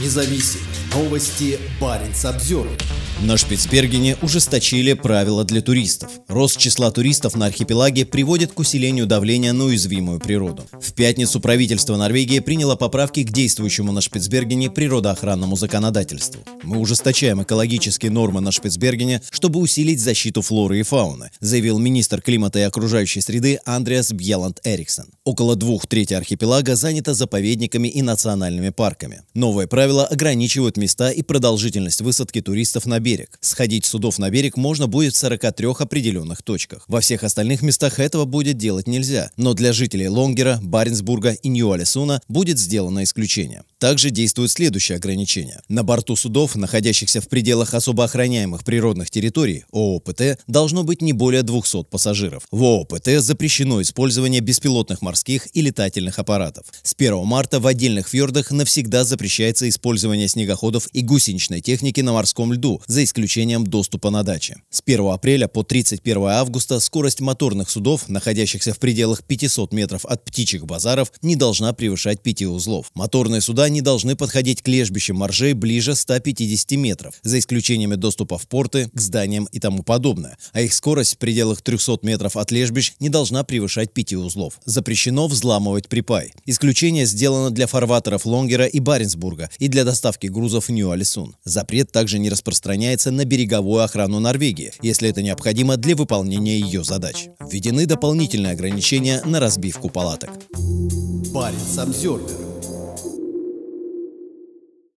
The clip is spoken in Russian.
Независимые новости. Барин обзор. На Шпицбергене ужесточили правила для туристов. Рост числа туристов на архипелаге приводит к усилению давления на уязвимую природу. В пятницу правительство Норвегии приняло поправки к действующему на Шпицбергене природоохранному законодательству. Мы ужесточаем экологические нормы на Шпицбергене, чтобы усилить защиту флоры и фауны, заявил министр климата и окружающей среды Андреас Бьеланд Эриксон. Около двух трети архипелага занято заповедниками и национальными парками. Новые правила ограничивают места и продолжительность высадки туристов на берег. Сходить судов на берег можно будет в 43 определенных точках. Во всех остальных местах этого будет делать нельзя, но для жителей Лонгера, Баренцбурга и Нью-Алисуна будет сделано исключение. Также действуют следующие ограничения. На борту судов, находящихся в пределах особо охраняемых природных территорий, ООПТ, должно быть не более 200 пассажиров. В ООПТ запрещено использование беспилотных морских и летательных аппаратов. С 1 марта в отдельных фьордах навсегда запрещается использование снегоходов и гусеничной техники на морском льду, за исключением доступа на даче. С 1 апреля по 31 августа скорость моторных судов, находящихся в пределах 500 метров от птичьих базаров, не должна превышать 5 узлов. Моторные суда не должны подходить к лежбищам моржей ближе 150 метров, за исключениями доступа в порты, к зданиям и тому подобное, а их скорость в пределах 300 метров от лежбищ не должна превышать 5 узлов. Запрещено взламывать припай. Исключение сделано для фарватеров Лонгера и Баренцбурга и для доставки грузов в Нью-Алисун. Запрет также не распространяется на береговую охрану Норвегии, если это необходимо для выполнения ее задач. Введены дополнительные ограничения на разбивку палаток. Барин обзервер